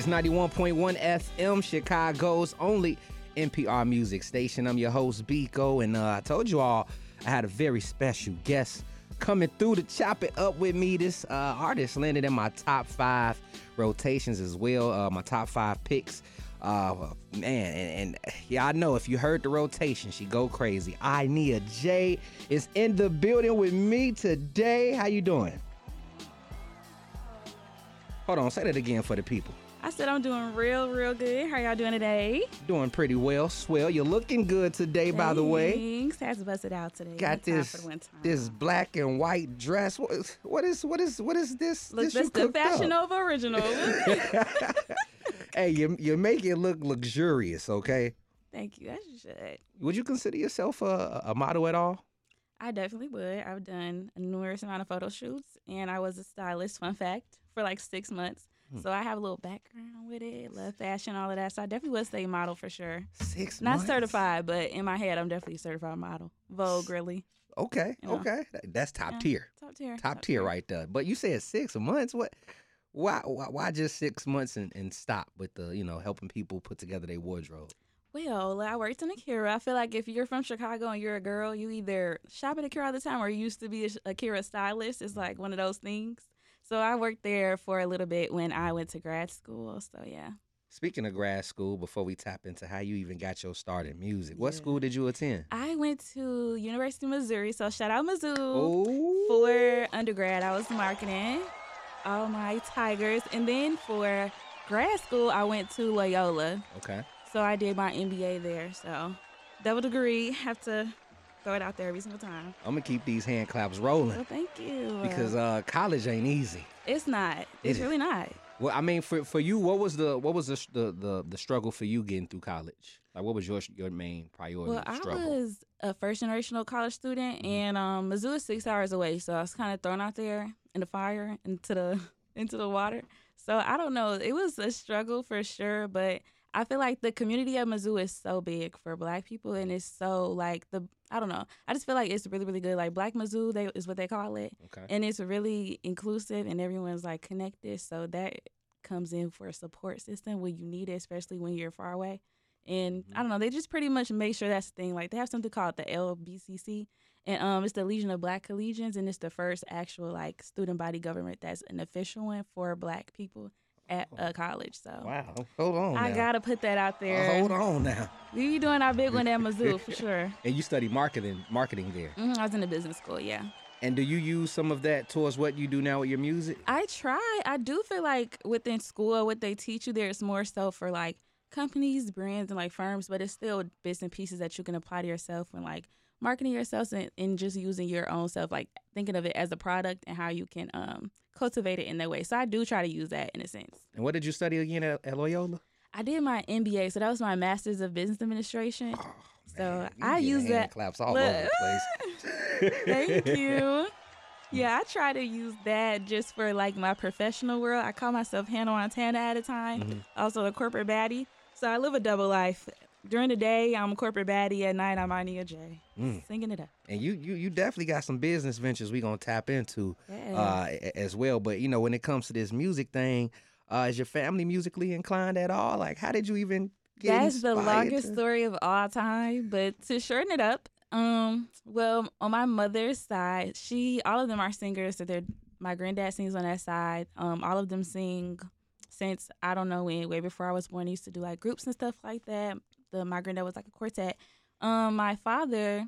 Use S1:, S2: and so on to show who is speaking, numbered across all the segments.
S1: It's 91.1 FM, Chicago's only NPR music station. I'm your host, Bekoe, and uh, I told you all I had a very special guest coming through to chop it up with me. This uh, artist landed in my top five rotations as well, uh, my top five picks. Uh, man, and, and yeah, I know if you heard the rotation, she go crazy. I Nia J is in the building with me today. How you doing? Hold on, say that again for the people.
S2: I said I'm doing real, real good. How y'all doing today?
S1: Doing pretty well, swell. You're looking good today, by the way.
S2: Thanks. Has to bust it out today.
S1: Got this
S2: for the winter.
S1: this black and white dress. What is what is what is what is this?
S2: Look,
S1: this
S2: that's
S1: you
S2: the Fashion
S1: up?
S2: Nova original.
S1: hey, you you make it look luxurious. Okay.
S2: Thank you. You should.
S1: Would you consider yourself a, a model at all?
S2: I definitely would. I've done a numerous amount of photo shoots, and I was a stylist. Fun fact for like six months.
S1: Hmm.
S2: So I have a little background with it, love fashion, all of that. So I definitely would say model for sure.
S1: Six
S2: Not
S1: months?
S2: certified, but in my head, I'm definitely a certified model. Vogue, really.
S1: Okay,
S2: Yeah.
S1: okay, that's top
S2: Yeah.
S1: tier,
S2: Top tier.
S1: top tier right there. But you said six months. What? Why? Why, why just six months and, and stop with the you know helping people put together their wardrobe?
S2: Well, I worked in Akira. I feel like if you're from Chicago and you're a girl, you either shop at Akira all the time or you used to be a Akira stylist. It's like one of those things. So I worked there for a little bit when I went to grad school. So yeah.
S1: Speaking of grad school, before we tap into how you even got your start in music, what
S2: Yeah.
S1: school did you attend?
S2: I went to University of Missouri. So shout out Mizzou.
S1: Oh,
S2: For undergrad, I was marketing. All my Tigers. And then for grad school, I went to Loyola.
S1: okay.
S2: So I did my MBA there. So double degree. Have to throw it out there every single time.
S1: I'm gonna keep these hand claps rolling
S2: Well, thank you.
S1: because uh, college ain't easy.
S2: it's not. It's
S1: is.
S2: really not.
S1: Well, I mean, for for you, what was the what was the the the, the struggle for you getting through college? Like, what was your your main priority
S2: Well, I was a first generational college student,
S1: Mhm.
S2: and um, Mizzou is six hours away, so I was kind of thrown out there in the fire into the into the water. So I don't know. It was a struggle for sure, but I feel like the community of Mizzou is so big for Black people, and it's so like the I don't know. I just feel like it's really really good. Like Black Mizzou, they is what they call it.
S1: okay.
S2: and it's really inclusive and everyone's like connected so that comes in for a support system when you need it especially when you're far away and i don't know they just pretty much make sure that's the thing like they have something called the lbcc and um it's the legion of black collegians and it's the first actual like student body government that's an official one for black people at a college so
S1: Wow. Hold on.
S2: i
S1: now.
S2: gotta put that out
S1: Uh,
S2: there
S1: hold on now.
S2: we be doing our big one at mizzou for sure
S1: And you study marketing marketing there.
S2: Mhm, i was in the business school yeah
S1: And do you use some of that towards what you do now with your music?
S2: I try. I do feel like within school, what they teach you, there's more so for like companies, brands, and like firms, but it's still bits and pieces that you can apply to yourself when like marketing yourself and, and just using your own self, like thinking of it as a product and how you can um cultivate it in that way. So I do try to use that in a sense.
S1: And what did you study again at, at Loyola?
S2: I did my MBA, so that was my Master's of Business Administration.
S1: Oh,
S2: So I use that-
S1: claps all
S2: Look-
S1: over the place.
S2: Thank you. Yeah, I try to use that just for like my professional world. I call myself Hannah Montana at a time,
S1: Mhm.
S2: also a corporate baddie. So I live a double life. During the day, I'm a corporate baddie. At night, I'm Ania J,
S1: Mm.
S2: singing it up.
S1: And you, you, you definitely got some business ventures we gonna tap into
S2: Yeah.
S1: uh, as well. But you know, when it comes to this music thing, uh, is your family musically inclined at all? Like, how did you even get
S2: That's the longest
S1: to-
S2: story of all time. But to shorten it up, um, well, on my mother's side, she all of them are singers. So they're my granddad sings on that side. Um, all of them sing since I don't know when, way before I was born. Used to do like groups and stuff like that. The my granddad was like a quartet. Um, my father,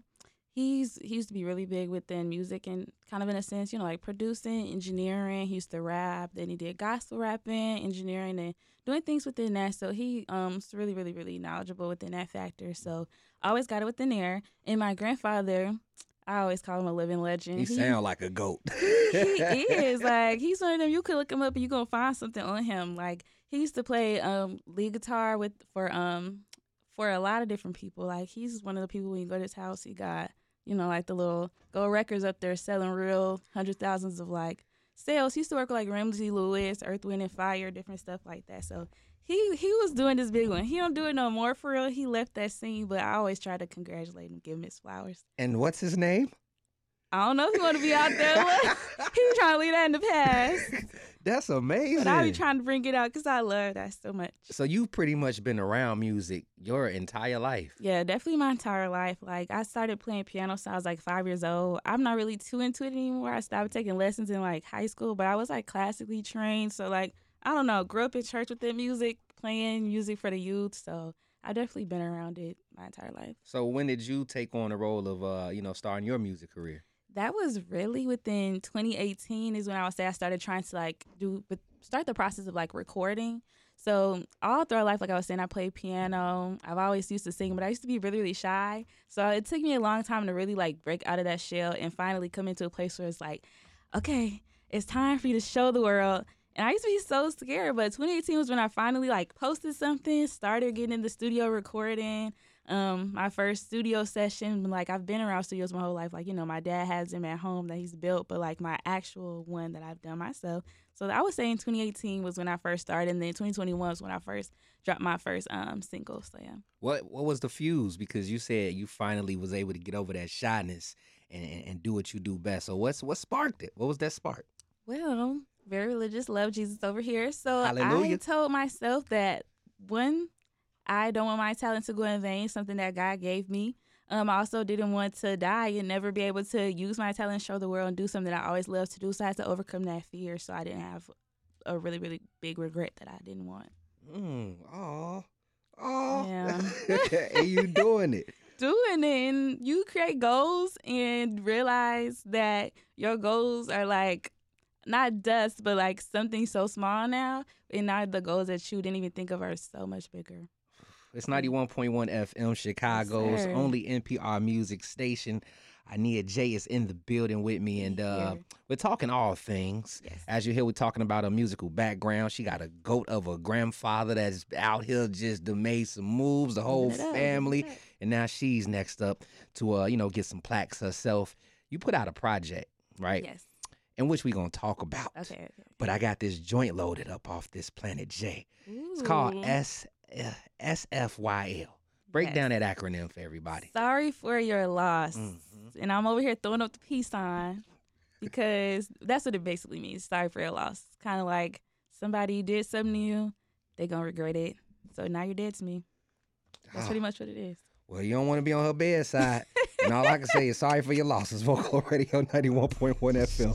S2: he's he used to be really big within music and kind of in a sense, you know, like producing, engineering. He used to rap. Then he did gospel rapping, engineering, and doing things within that. So he um was really, really, really knowledgeable within that factor. So I always got it within there. And my grandfather, I always call him a living legend.
S1: He sound like a goat.
S2: he is like he's one of them. You could look him up and you are gonna find something on him. Like he used to play um lead guitar with for um for a lot of different people. Like he's one of the people when you go to his house, he got you know like the little gold records up there selling real hundred thousands of like sales. He used to work with like Ramsey Lewis, Earth, Wind and Fire, different stuff like that. So he he was doing this big one. He don't do it no more for real. He left that scene, but I always try to congratulate him, give him his flowers.
S1: and what's his name?
S2: I don't know if you want to be out there. He was trying to leave that in the past.
S1: That's amazing.
S2: But I be trying to bring it out because I love that so much.
S1: so you've pretty much been around music your entire life.
S2: Yeah, definitely my entire life. Like I started playing piano since I was like five years old. I'm not really too into it anymore. I stopped taking lessons in like high school, but I was like classically trained. So like I don't know, grew up in church with the music, playing music for the youth. So I definitely been around it my entire life.
S1: So when did you take on the role of uh, you know, starting your music career?
S2: That was really within 2018 is when I would say I started trying to like do start the process of like recording. So all throughout life, like I was saying, I played piano. I've always used to sing, but I used to be really, really shy. So it took me a long time to really like break out of that shell and finally come into a place where it's like, okay, it's time for you to show the world. And I used to be so scared, but 2018 was when I finally like posted something, started getting in the studio recording. Um, my first studio session, like I've been around studios my whole life. Like, you know, my dad has them at home that he's built, but like my actual one that I've done myself. So I would say in 2018 was when I first started, and then 2021 was when I first dropped my first um single. So yeah.
S1: What what was the fuse? Because you said you finally was able to get over that shyness and, and, and do what you do best. So what's what sparked it? What was that spark?
S2: Well, very religious, love Jesus over here. So
S1: Hallelujah.
S2: I told myself that one, I don't want my talent to go in vain, something that God gave me. Um, I also didn't want to die and never be able to use my talent, show the world, and do something that I always loved to do. So I had to overcome that fear. So I didn't have a really, really big regret that I didn't want.
S1: Mm, oh, oh,
S2: Yeah.
S1: and you doing it.
S2: doing it and you create goals and realize that your goals are like not dust but like something so small now and now the goals that you didn't even think of are so much bigger
S1: It's 91.1 FM, Chicago's
S2: sir.
S1: only NPR music station. Ania J is in the building with me, and uh, we're talking all things.
S2: yes
S1: As you hear, we're talking about a musical background. She got a goat of a grandfather that's out here just done made some moves, the whole
S2: Living it up, living
S1: family, and now she's next up to uh, you know, get some plaques herself. You put out a project, right?
S2: yes
S1: In which we're gonna talk about.
S2: okay, okay.
S1: But I got this joint loaded up off this Planet J. It's called S SFYL. Break
S2: Yes.
S1: down that acronym for everybody.
S2: sorry for your loss
S1: Mhm.
S2: and i'm over here throwing up the peace sign because that's what it basically means sorry for your loss kind of like somebody did something to you they gonna regret it so now you're dead to me that's
S1: Ah.
S2: pretty much what it is
S1: Well, you don't want to be on her bedside. and all I can say is sorry for your losses. Vocalo Radio 91.1 FM.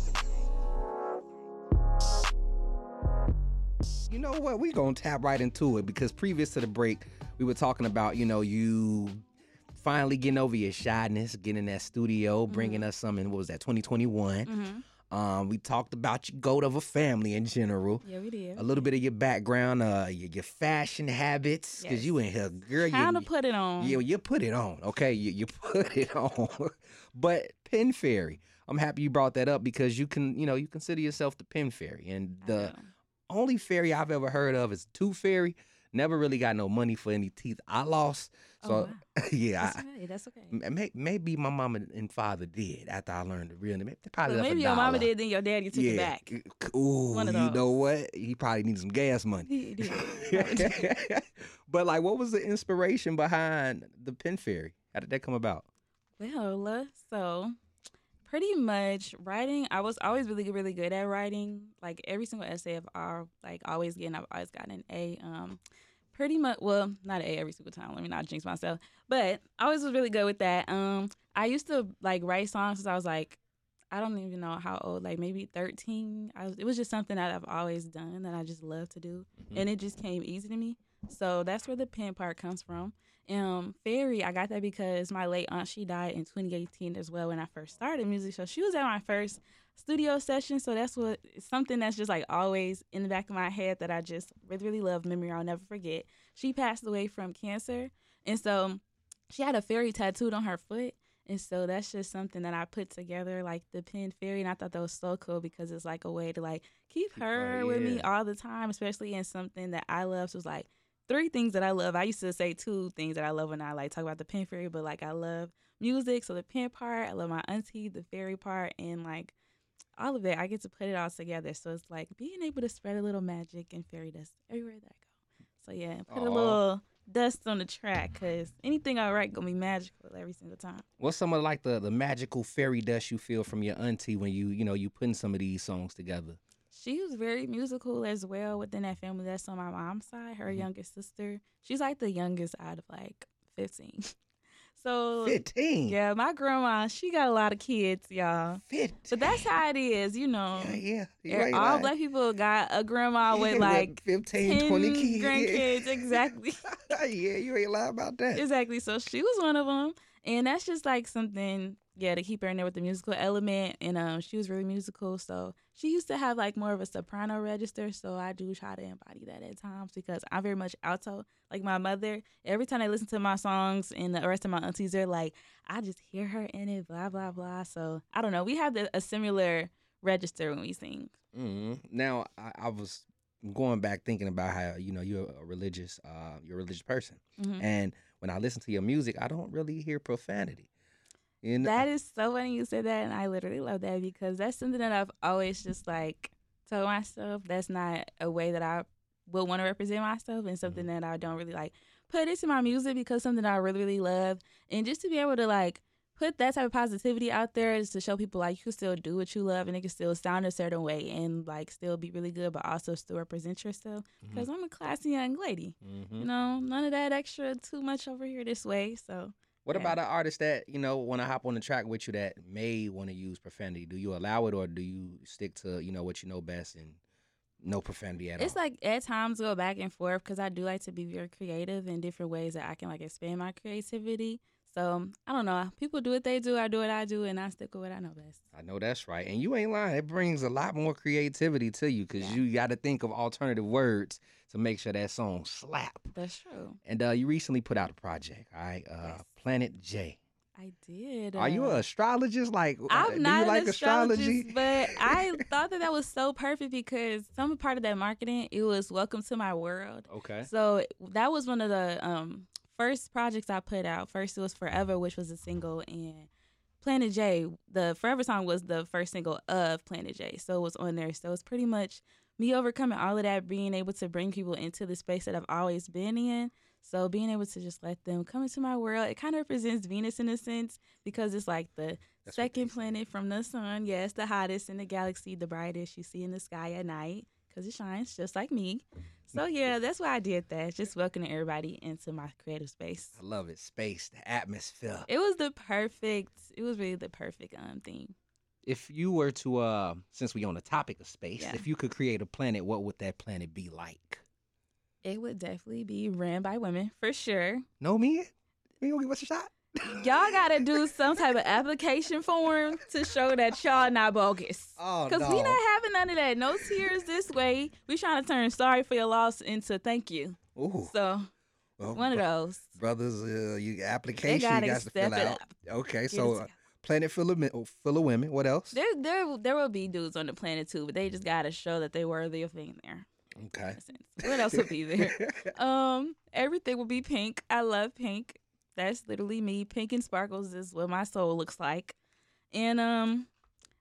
S1: Know what? We're going to tap right into it because previous to the break, we were talking about, you know, you finally getting over your shyness, getting in that studio, bringing us some in, what was that, 2021.
S2: mm-hmm.
S1: Um, we talked about your goat of a family in general.
S2: yeah we did
S1: A little bit of your background, uh, your, your fashion habits, because
S2: Yes.
S1: you in here, girl.
S2: Trying to put it on.
S1: you, you put it on, okay? You, you put it on. but Pen Fairy, I'm happy you brought that up because you can, you know, you consider yourself the Pen Fairy. And the. Only fairy I've ever heard of is Tooth Fairy. Never really got no money for any teeth I lost.
S2: Oh,
S1: So,
S2: wow.
S1: yeah,
S2: That's okay. That's okay.
S1: May, maybe my mama and father did after I learned the real name. They probably a
S2: maybe your mama did, then your daddy took
S1: yeah.
S2: it back.
S1: Ooh, you know what? He probably needed some gas money.
S2: He did.
S1: but like, what was the inspiration behind the Pen Fairy? How did that come about?
S2: Well, uh, so pretty much writing. I was always really, really good at writing. Like every single essay I've like always getting, I've always gotten an A. Um, pretty much. Well, not an A every single time. Let me not jinx myself. But I always was really good with that. Um, I used to like write songs since I was like. I don't even know how old, like maybe 13. I was, it was just something that I've always done that I just love to do.
S1: Mhm.
S2: And it just came easy to me. So that's where the pen part comes from. Um, Fairy, I got that because my late aunt she died in 2018 as well when I first started music. So she was at my first studio session. So that's what something that's just like always in the back of my head that I just really really love. Memory I'll never forget. She passed away from cancer, and so she had a fairy tattooed on her foot. And so that's just something that I put together, like the pen fairy, and I thought that was so cool because it's like a way to like keep
S1: Keep her,
S2: her with me all the time, especially in something that I love. So it's like three things that I love. I used to say two things that I love when I like talk about the pen fairy, but like I love music, so the pen part, I love my auntie, the fairy part, and like all of it. I get to put it all together. So it's like being able to spread a little magic and fairy dust everywhere that I go. So yeah, put
S1: Aw.
S2: a little dust on the track because anything I write gonna be magical every single time.
S1: What's some of like the, the magical fairy dust you feel from your auntie when you you know you putting some of these songs together?
S2: She was very musical as well within that family. That's on my mom's side. Her
S1: Mhm.
S2: youngest sister. She's like the youngest out of like 15. So
S1: 15.
S2: yeah, my grandma, she got a lot of kids, y'all.
S1: 15.
S2: But that's how it is, you know.
S1: Yeah, yeah.
S2: Er-
S1: ain't
S2: All black people got a grandma
S1: Yeah,
S2: with like
S1: 15,
S2: 10
S1: 20 kids.
S2: grandkids, exactly.
S1: yeah, you ain't lying about that.
S2: exactly. So she was one of them, and that's just like something, yeah, to keep her in there with the musical element. And um, she was really musical, so she used to have like more of a soprano register. So I do try to embody that at times because I'm very much alto. Like my mother, every time they listen to my songs, and the rest of my aunties, they're like, I just hear her in it, blah blah blah. So I don't know. We have the, a similar register when we sing.
S1: hmm Now, I, I was going back thinking about how you know you're a religious, uh, you're a religious person,
S2: Mhm.
S1: and when I listen to your music, I don't really hear profanity. Know,
S2: That is so funny you said that, and I literally love that because that's something that I've always just like told myself. That's not a way that I would want to represent myself, and something
S1: Mm-hmm.
S2: that I don't really like put into my music because something that I really really love, and just to be able to like put that type of positivity out there is to show people like you can still do what you love and it can still sound a certain way and like still be really good, but also still represent yourself. Because I'm a classy young lady,
S1: Mhm.
S2: you know, none of that extra too much over here this way. So
S1: What
S2: Yeah.
S1: about an artist that you know want to hop on the track with you that may want to use profanity? Do you allow it, or do you stick to you know what you know best and no profanity at
S2: It's
S1: all?
S2: It's like at times go back and forth because I do like to be very creative in different ways that I can like expand my creativity. So I don't know. People do what they do. I do what I do, and I stick with what I know best.
S1: I know that's right, and you ain't lying. It brings a lot more creativity to you because
S2: Yeah.
S1: you got to think of alternative words to make sure that song slap.
S2: That's true.
S1: And uh, you recently put out a project, all right? Uh,
S2: Yes.
S1: Planet J.
S2: I did.
S1: Are you
S2: uh,
S1: an astrologist? Like, uh,
S2: I'm
S1: do
S2: not
S1: you like
S2: an
S1: astrology?
S2: astrologist, but I thought that that was so perfect because some part of that marketing it was "Welcome to My World."
S1: okay.
S2: So that was one of the um, first projects I put out. First, it was Forever, which was a single, and Planet J, the Forever song was the first single of Planet J. So it was on there. So it's pretty much me overcoming all of that, being able to bring people into the space that I've always been in. So being able to just let them come into my world, it kind of represents Venus in a sense because it's like the
S1: That's
S2: second planet from the sun. Yes, the hottest in the galaxy, the brightest you see in the sky at night because it shines just like me. So yeah, that's why I did that. Just welcoming everybody into my creative space.
S1: I love it. Space, the atmosphere.
S2: It was the perfect. It was really the perfect um theme.
S1: If you were to, uh, since we on the topic of space,
S2: Yeah.
S1: if you could create a planet, what would that planet be like?
S2: It would definitely be ran by women for sure.
S1: No men? You gonna give us a shot?
S2: Y'all gotta do some type of application form to show that y'all not bogus.
S1: Oh
S2: Cause
S1: no.
S2: we not having none of that. No tears this way. We trying to turn sorry for your loss into thank you.
S1: Ooh,
S2: So
S1: well,
S2: one of those.
S1: brothers, uh, you application you
S2: gotta step
S1: fill
S2: it
S1: out.
S2: up.
S1: Okay,
S2: Get
S1: so uh, planet full of men, oh, full of women. What else?
S2: There, there, there will be dudes on the planet too, but they just gotta show that they're worthy of being there.
S1: Okay.
S2: in a sense. What else would be there? Um, everything will be pink. I love pink. That's literally me. Pink and sparkles is what my soul looks like. And um,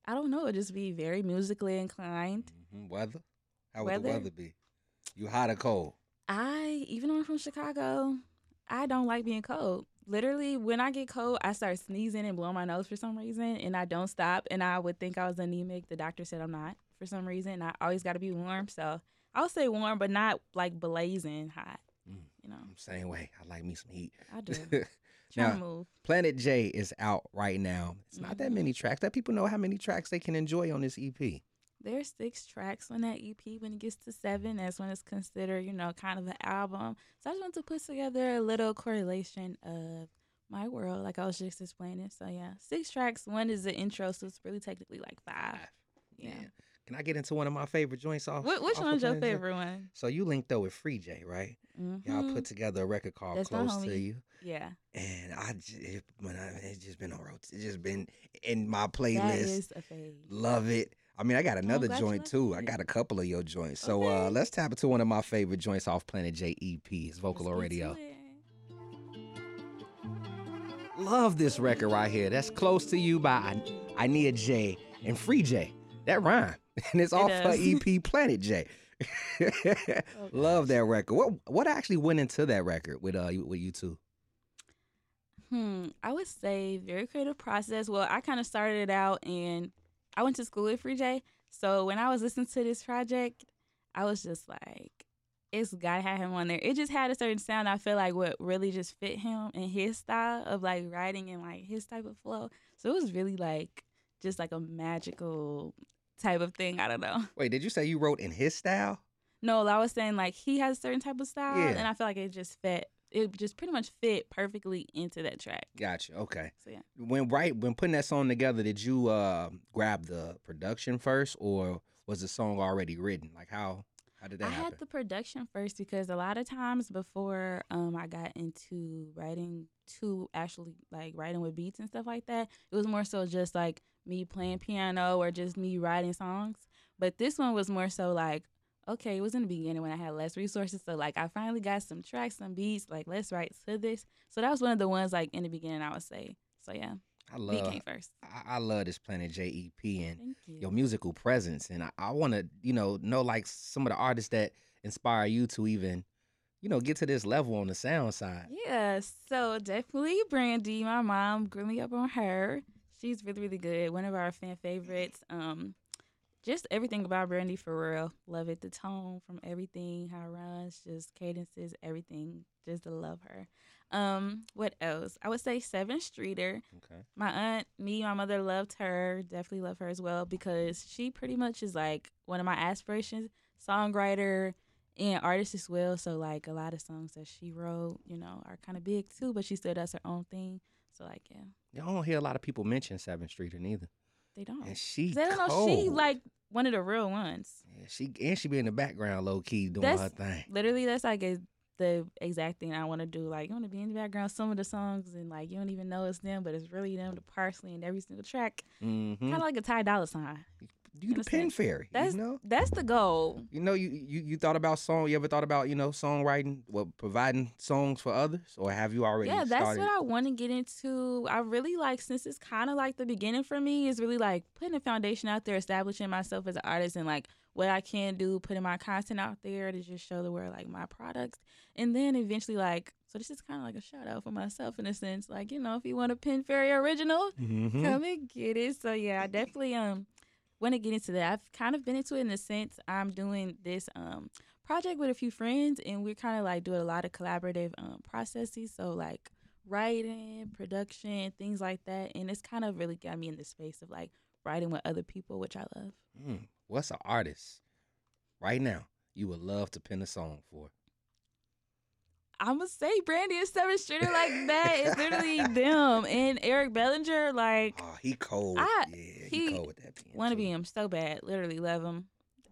S2: I don't know. Just be very musically inclined.
S1: Mhm, Weather? How would the
S2: Weather?
S1: weather be? You hot or cold?
S2: I, even though I'm from Chicago, I don't like being cold. Literally, when I get cold, I start sneezing and blowing my nose for some reason, and I don't stop. And I would think I was anemic. The doctor said I'm not for some reason. I always got to be warm. So I'll say warm, but not like blazing hot. You know,
S1: I'm same way. I like me some heat.
S2: I do. Trying
S1: Now-
S2: to move.
S1: Planet J is out right now. It's not that many mm-hmm. tracks. Let people know how many tracks they can enjoy on this EP.
S2: There's six tracks on that EP. When it gets to seven, that's when it's considered, you know, kind of an album. So I just want to put together a little correlation of my world, like I was just explaining. So yeah, six tracks. One is the intro, so it's really technically like five. Yeah.
S1: Can I get into one of my favorite joints off?
S2: Wh- which
S1: off of
S2: one's your favorite one?
S1: So you linked up with Free J, right? Y'all
S2: Mhm.
S1: put together a record called
S2: That's
S1: Close to. You.
S2: yeah,
S1: And I just, when I, it's just been on road. It's just been in my playlist.
S2: is a fave.
S1: Love it. I mean, I got another
S2: glad
S1: joint too. I got a couple of your joints. So uh, let's tap into one of my favorite joints off Planet J EP. It's
S2: Vocalo
S1: Radio. Love this record right here. That's Close to You by I Need J and Free J. That rhyme. And it's off her. EP Planet J. Love that record. What what actually went into that record with uh you- with you two?
S2: Hmm, I would say very creative process. Well, I kind of started it out and I went to school with Free J. So when I was listening to this project, I was just like, it's gotta have him on there. It just had a certain sound I feel like what really just fit him and his style of like writing and like his type of flow. So it was really like just like a magical type of thing. I don't know.
S1: Wait, did you say you wrote in his style?
S2: No, I was saying like he has a certain type of style,
S1: Yeah.
S2: and I feel like it just fit. It just pretty much fit perfectly into that track.
S1: Gotcha. Okay.
S2: So yeah.
S1: When right when putting that song together, did you uh, grab the production first, or was the song already written? Like how how did that
S2: I
S1: happen?
S2: had the production first because a lot of times before um I got into writing to actually like writing with beats and stuff like that, it was more so just like me playing piano or just me writing songs. But this one was more so like okay, it was in the beginning when I had less resources. So like I finally got some tracks, some beats, like let's write to this. So that was one of the ones like in the beginning I would say. So yeah,
S1: I love
S2: came first.
S1: I, I love this Planet JEP and
S2: you.
S1: your musical presence, and I, I want to you know know like some of the artists that inspire you to even you know get to this level on the sound side.
S2: Yeah, so definitely Brandy. My mom grew me up on her. She's really, really good. One of our fan favorites. Um, just everything about Brandy for real. Love it. The tone from everything, how it runs, just cadences, everything. Just to love her. Um, what else? I would say Sevyn Streeter.
S1: Okay.
S2: My aunt, me, my mother loved her. Definitely love her as well because she pretty much is like one of my aspirations, songwriter and artist as well. So like a lot of songs that she wrote, you know, are kind of big too, but she still does her own thing. So like yeah,
S1: Y'all don't hear a lot of people mention Sevyn Streeter neither,
S2: they don't.
S1: and she
S2: They don't know
S1: cold.
S2: she like one of the real ones.
S1: Yeah, she and she be in the background low key doing
S2: That's-
S1: her thing.
S2: Literally, that's like a, the exact thing I want to do. Like you want to be in the background, some of the songs, and like you don't even know it's them, but it's really them. The parsley in every single track,
S1: Mm-hmm.
S2: kind of like a Ty Dolla Sign.
S1: You the pen fairy,
S2: That's
S1: you know.
S2: that's the goal.
S1: You know, you, you you thought about song. You ever thought about you know songwriting, well, providing songs for others, or have you already?
S2: yeah, that's
S1: started?
S2: what I want to get into. I really like since it's kind of like the beginning for me is really like putting a foundation out there, establishing myself as an artist, and like what I can do, putting my content out there to just show the world like my products, and then eventually like so this is kind of like a shout out for myself in a sense, like you know if you want a Pen Fairy original,
S1: Mhm.
S2: come and get it. So yeah, I definitely um want to get into that. I've kind of been into it in the sense I'm doing this um project with a few friends and we're kind of like doing a lot of collaborative um processes. So like writing, production, things like that. And it's kind of really got me in the space of like writing with other people, which I love.
S1: Mm, What's an artist right now you would love to pen a song for?
S2: I'm gonna say Brandy and Sevyn Streeter like that. It's literally them and Eric Bellinger. Like
S1: Oh, he cold.
S2: I-
S1: yeah, he,
S2: he
S1: cold with that
S2: want to be him so bad. Literally love him.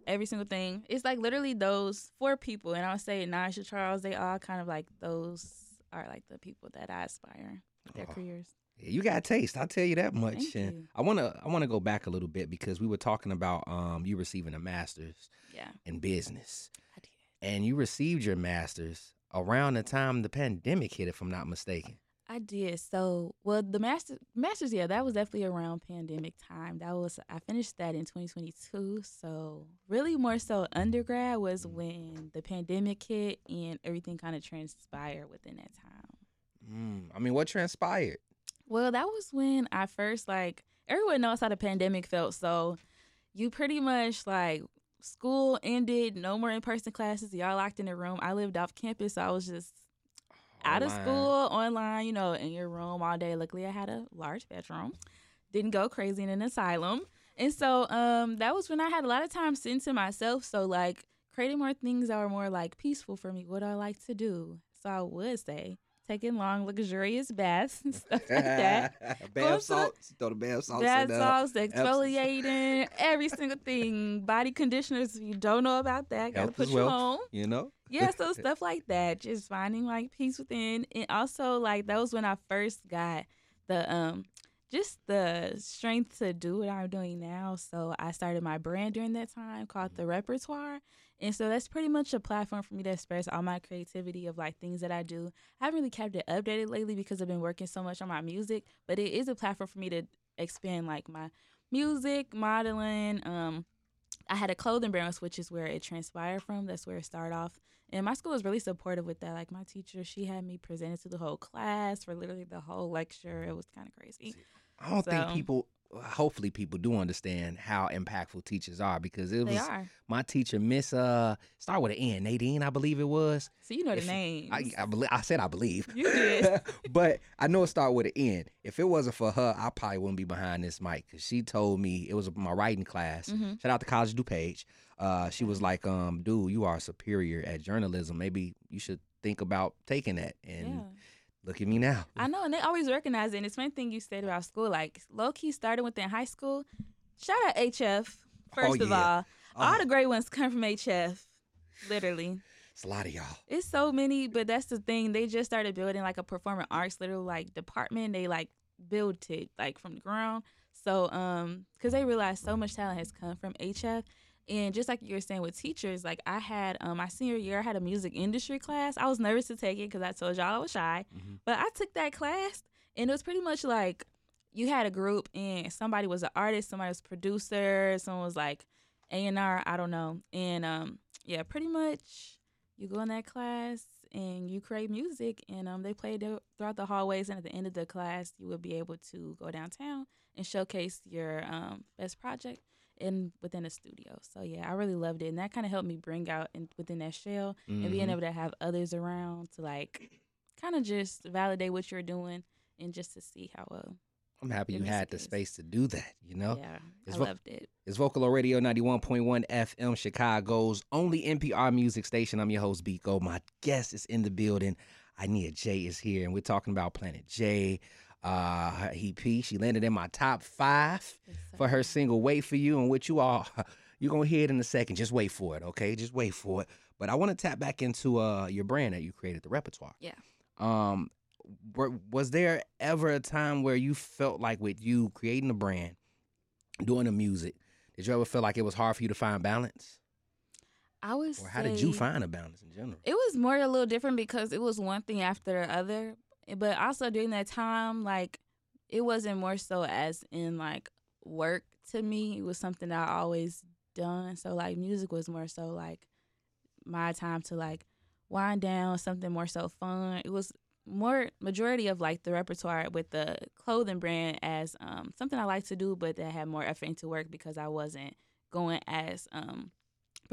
S2: Every single thing. It's like literally those four people, and I would say Nija Charles. They all kind of like those are like the people that I aspire with their
S1: Oh.
S2: careers.
S1: Yeah, you got taste. I'll tell you that much.
S2: Thank
S1: and
S2: you.
S1: I wanna I wanna go back a little bit because we were talking about um you receiving a master's
S2: Yeah,
S1: in business.
S2: I did.
S1: And you received your master's around the time the pandemic hit, if I'm not mistaken.
S2: I did. So, well, the master masters, yeah, that was definitely around pandemic time. That was I finished that in 2022. So, really more so undergrad was when the pandemic hit and everything kind of transpired within that time.
S1: Mm, I mean, what transpired?
S2: Well, that was when I first like everyone knows how the pandemic felt. So you pretty much like school ended, no more in person classes, y'all locked in a room. I lived off campus, so I was just out of school, online, you know, in your room all day. Luckily I had a large bedroom. Didn't go crazy in an asylum. And so um that was when I had a lot of time sitting to myself. So like creating more things that were more like peaceful for me. What do I like to do? So I would say taking long, luxurious baths and stuff like that.
S1: Bath salts. Throw the bath salts
S2: Bath salts, exfoliating, every single thing. Body conditioners, if you don't know about that, gotta
S1: Health
S2: put you
S1: wealth.
S2: on.
S1: You know?
S2: Yeah, so stuff like that. Just finding like peace within. And also like that was when I first got the um just the strength to do what I'm doing now. So I started my brand during that time called the repertoire. And so that's pretty much a platform for me to express all my creativity of like things that I do. I haven't really kept it updated lately because I've been working so much on my music, but it is a platform for me to expand like my music, modeling. Um, I had a clothing brand, which is where it transpired from. That's where it started off. And my school was really supportive with that. Like my teacher, she had me presented to the whole class for literally the whole lecture. It was kind of crazy.
S1: I don't think people hopefully people do understand how impactful teachers are because it was my teacher, Miss uh, start with an N, Nadine, I believe it was.
S2: So you know the names.
S1: I, I believe I said I believe.
S2: You did.
S1: but I know it started with an N. If it wasn't for her, I probably wouldn't be behind this mic because she told me it was my writing class.
S2: Mhm.
S1: Shout out to College DuPage. Uh, she was like, um, dude, you are superior at journalism. Maybe you should think about taking that. And
S2: yeah.
S1: Look at me now.
S2: I know, and they always recognize it. And it's one thing you said about school, like low key started within high school. Shout out HF. First of
S1: yeah.
S2: all, all
S1: Oh,
S2: the great ones come from HF. Literally,
S1: it's a lot of y'all.
S2: it's so many, but that's the thing. They just started building like a performing arts little like department. They like built it like from the ground. So, um, because they realized so much talent has come from HF. And just like you were saying with teachers, like I had um my senior year, I had a music industry class. I was nervous to take it because I told y'all I was shy.
S1: Mhm.
S2: But I took that class and it was pretty much like you had a group and somebody was an artist, somebody was a producer, someone was like A and R, I don't know. And um yeah, pretty much you go in that class and you create music and um they played it throughout the hallways and at the end of the class you would be able to go downtown and showcase your um best project in within a studio. So yeah, I really loved it and that kind of helped me bring out in, within that shell and being
S1: Mhm.
S2: able to have others around to like kind of just validate what you're doing and just to see how well
S1: I'm happy you had the
S2: is.
S1: space to do that, you know?
S2: yeah
S1: It's
S2: i
S1: vo-
S2: loved it
S1: It's Vocalo Radio 91.1 FM, Chicago's only NPR music station. I'm your host, Bekoe. My guest is in the building. Ania J is here, and we're talking about Planet J. Uh, her EP, she landed in my top five for her single "Wait for You," and what you all you're gonna hear it in a second. Just wait for it, okay? Just wait for it. But I want to tap back into uh your brand that you created, the repertoire.
S2: Yeah.
S1: Um, were, was there ever a time where you felt like with you creating the brand, doing the music, did you ever feel like it was hard for you to find balance,
S2: i was
S1: or how did you find a balance in general?
S2: it was more a little different because it was one thing after the other but also during that time like it wasn't more so as in like work to me. It was something i always done. So like music was more so like my time to like wind down something more so fun. It was more majority of like the repertoire with the clothing brand as um something i like to do but that had more effort into work because i wasn't going as um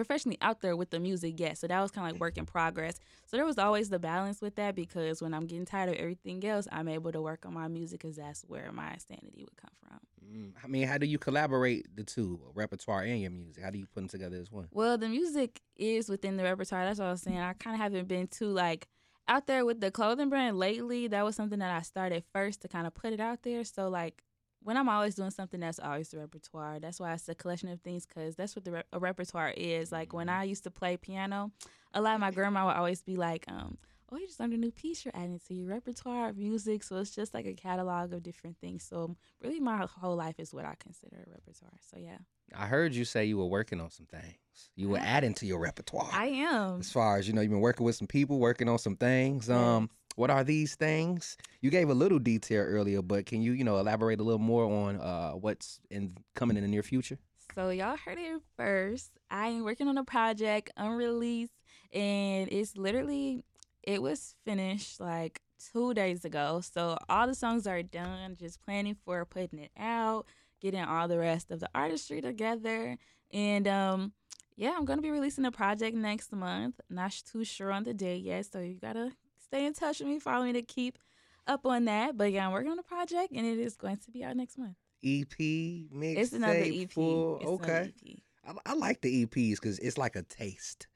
S2: professionally out there with the music yet. So that was kind of like work in progress. So there was always the balance with that because when I'm getting tired of everything else, I'm able to work on my music because that's where my sanity would come from.
S1: Mm, I mean, how do you collaborate the two, repertoire and your music? How do you put them together as one?
S2: Well, the music is within the repertoire. That's what I was saying. I kind of haven't been too like out there with the clothing brand lately. That was something that I started first to kind of put it out there. So like when I'm always doing something, that's always the repertoire. That's why it's a collection of things because that's what the re- a repertoire is. Like when I used to play piano, a lot of my grandma would always be like, um, "Oh, you just learned a new piece. You're adding to your repertoire of music." So it's just like a catalog of different things. So really, my whole life is what I consider a repertoire. So yeah,
S1: I heard you say you were working on some things. You were adding to your repertoire.
S2: I am.
S1: as far as you know, you've been working with some people, working on some things. Um, what are these things? You gave a little detail earlier, but can you, you know, elaborate a little more on uh what's in coming in the near future?
S2: So y'all heard it first. I am working on a project unreleased and it's literally it was finished like two days ago. So all the songs are done, just planning for putting it out, getting all the rest of the artistry together. And um yeah, I'm gonna be releasing a project next month. Not too sure on the day yet, so you gotta stay in touch with me, follow me to keep up on that. But yeah, I'm working on a project and it is going to be out next month.
S1: EP, mix,
S2: It's another EP.
S1: Full.
S2: It's another
S1: okay,
S2: EP.
S1: I, I like the EPs because it's like a taste.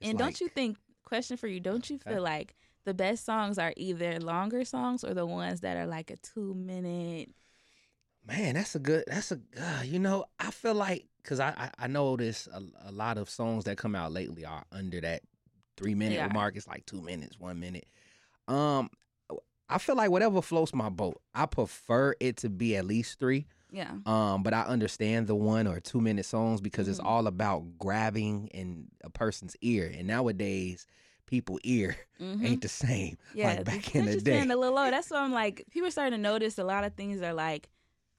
S1: It's
S2: and
S1: like-
S2: don't you think? Question for you: Don't you
S1: Okay.
S2: feel like the best songs are either longer songs or the ones that are like a two minute?
S1: Man, that's a good. That's a. Uh, you know, I feel like because I, I I notice a, a lot of songs that come out lately are under that three minute
S2: are.
S1: mark. It's like two minutes, one minute. Um, I feel like whatever floats my boat. I prefer it to be at least three.
S2: Yeah,
S1: Um, but I understand the one or two minute songs because it's
S2: Mhm.
S1: all about grabbing in a person's ear. And nowadays, people ear
S2: Mhm.
S1: ain't the same
S2: yeah.
S1: like back in the day.
S2: a little low. That's why I'm like, people are starting to notice a lot of things are like,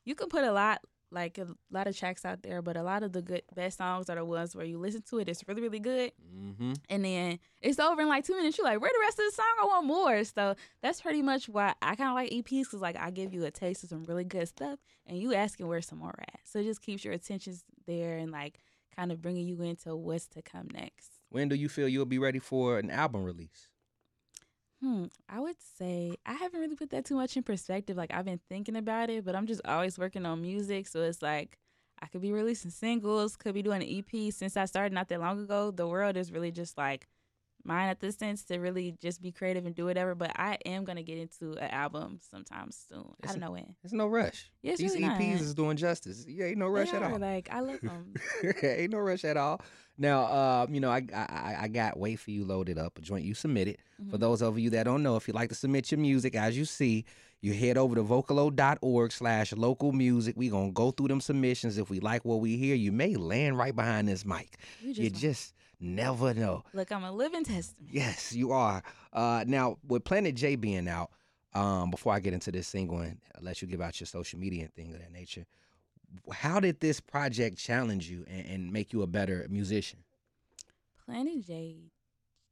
S2: you can put a lot like a lot of tracks out there, but a lot of the good best songs are the ones where you listen to it, it's really really good,
S1: Mm-hmm.
S2: and then it's over in like two minutes. You're like, where the rest of the song? I want more. So that's pretty much why I kind of like EPs because like I give you a taste of some really good stuff, and you asking where some more at. So it just keeps your attentions there and like kind of bringing you into what's to come next.
S1: When do you feel you'll be ready for an album release?
S2: Hmm, I would say I haven't really put that too much in perspective. Like I've been thinking about it, but I'm just always working on music, so it's like I could be releasing singles, could be doing an EP. Since I started not that long ago, the world is really just like mine at this sense to really just be creative and do whatever. But I am gonna get into an album sometime soon. I
S1: It's
S2: don't know when.
S1: There's no rush.
S2: Yeah, it's
S1: These
S2: really
S1: EPs
S2: not.
S1: is doing justice. Yeah, ain't no rush
S2: They
S1: at
S2: are,
S1: all.
S2: Like I love them.
S1: ain't no rush at all. Now, uh, you know, I, I I- I got "Wait for You" loaded up, a joint you submitted. For
S2: Mhm.
S1: those of you that don't know, if you'd like to submit your music, as you see, you head over to vocalo.org slash local music. We gonna go through them submissions. If we like what we hear, you may land right behind this mic.
S2: you just,
S1: You just never know.
S2: look. I'm a living testament.
S1: Yes, you are. Uh, now, with Planet J being out, um, before I get into this single and let you give out your social media and things of that nature, how did this project challenge you and, and make you a better musician?
S2: Planet J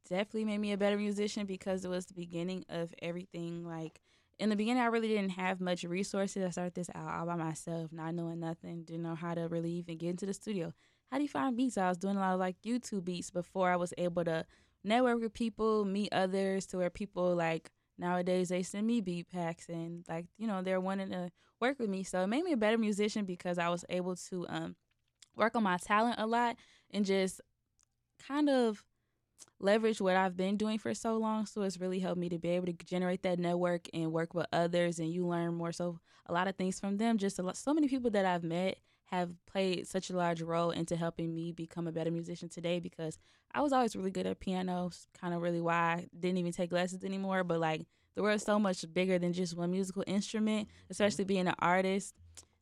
S2: definitely made me a better musician because it was the beginning of everything. Like in the beginning, I really didn't have much resources. I started this out all by myself, not knowing nothing, didn't know how to really even get into the studio. How do you find beats? I was doing a lot of like YouTube beats before I was able to network with people, meet others, to where people like nowadays they send me beat packs and like you know they're wanting to work with me. So it made me a better musician because I was able to um work on my talent a lot and just kind of leverage what I've been doing for so long. So it's really helped me to be able to generate that network and work with others, and you learn more. So a lot of things from them. Just lot, so many people that I've met have played such a large role into helping me become a better musician today because I was always really good at piano. Kind of really why I didn't even take lessons anymore. But like the world's so much bigger than just one musical instrument, especially being an artist.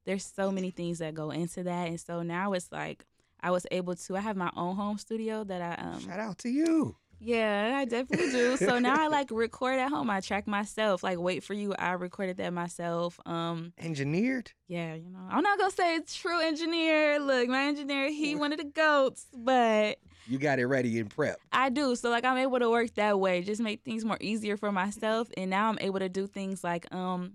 S2: There's so many things that go into that, and so now it's like I was able to. I have my own home studio that I um
S1: Shout out to you.
S2: Yeah, I definitely do. So now I like record at home. I track myself. Like wait for you. I recorded that myself. Um,
S1: Engineered?
S2: yeah, you know, I'm not gonna say it's true engineer. Look, my engineer, he one of the goats, but
S1: You got it ready and prep.
S2: I do. So like I'm able to work that way, just make things more easier for myself. And now I'm able to do things like um,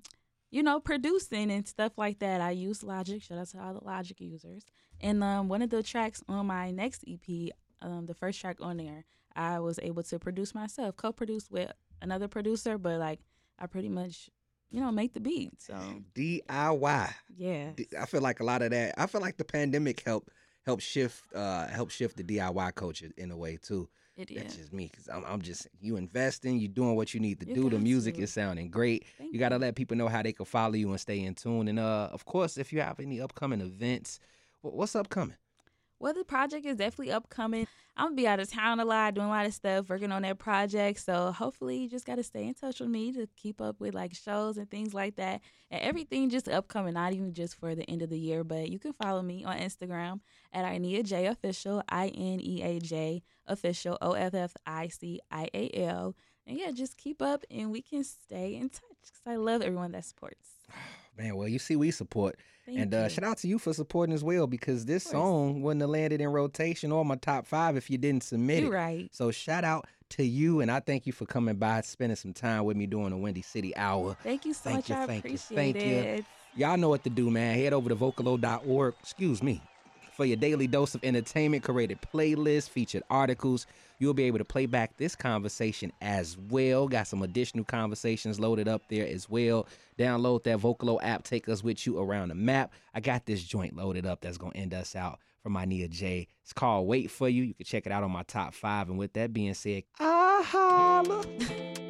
S2: you know, producing and stuff like that. I use Logic. Shout out to all the Logic users. And um, one of the tracks on my next EP, um, the first track on there, I was able to produce myself, co-produce with another producer, but like I pretty much, you know, make the beat. So
S1: DIY.
S2: yeah,
S1: I feel like a lot of that. I feel like the pandemic helped help shift uh help shift the DIY culture in a way too.
S2: it is.
S1: That's just me because I'm, I'm just you investing, you doing what you need to
S2: You
S1: do. The music
S2: to.
S1: is sounding great.
S2: Thank
S1: You got to let people know how they can follow you and stay in tune. And uh, of course, if you have any upcoming events, what's upcoming?
S2: Well, the project is definitely upcoming. I'm gonna be out of town a lot, doing a lot of stuff, working on that project. So hopefully, you just gotta stay in touch with me to keep up with like shows and things like that, and everything just upcoming. Not even just for the end of the year, but you can follow me on Instagram at Inea J Official, I N E A J Official, O F F I C I A L. And yeah, just keep up, and we can stay in touch because I love everyone that supports.
S1: Man, well, you see, we support.
S2: Thank
S1: and uh,
S2: you.
S1: shout out to you for supporting as well because this song wouldn't have landed in rotation or my top five if you didn't submit
S2: You're
S1: it.
S2: right.
S1: So shout out to you, and I thank you for coming by, spending some time with me during the Windy City Hour.
S2: Thank you so
S1: Thank
S2: much.
S1: you,
S2: I
S1: thank you,
S2: appreciate
S1: thank you.
S2: it.
S1: Y'all know what to do, man. Head over to vocalo.org, excuse me, for your daily dose of entertainment, curated playlists, featured articles. You'll be able to play back this conversation as well. Got some additional conversations loaded up there as well. Download that Vocalo app, take us with you around the map. I got this joint loaded up that's going to end us out from my Nia J. It's called Wait For You. You can check it out on my top five. And with that being said, ah holla.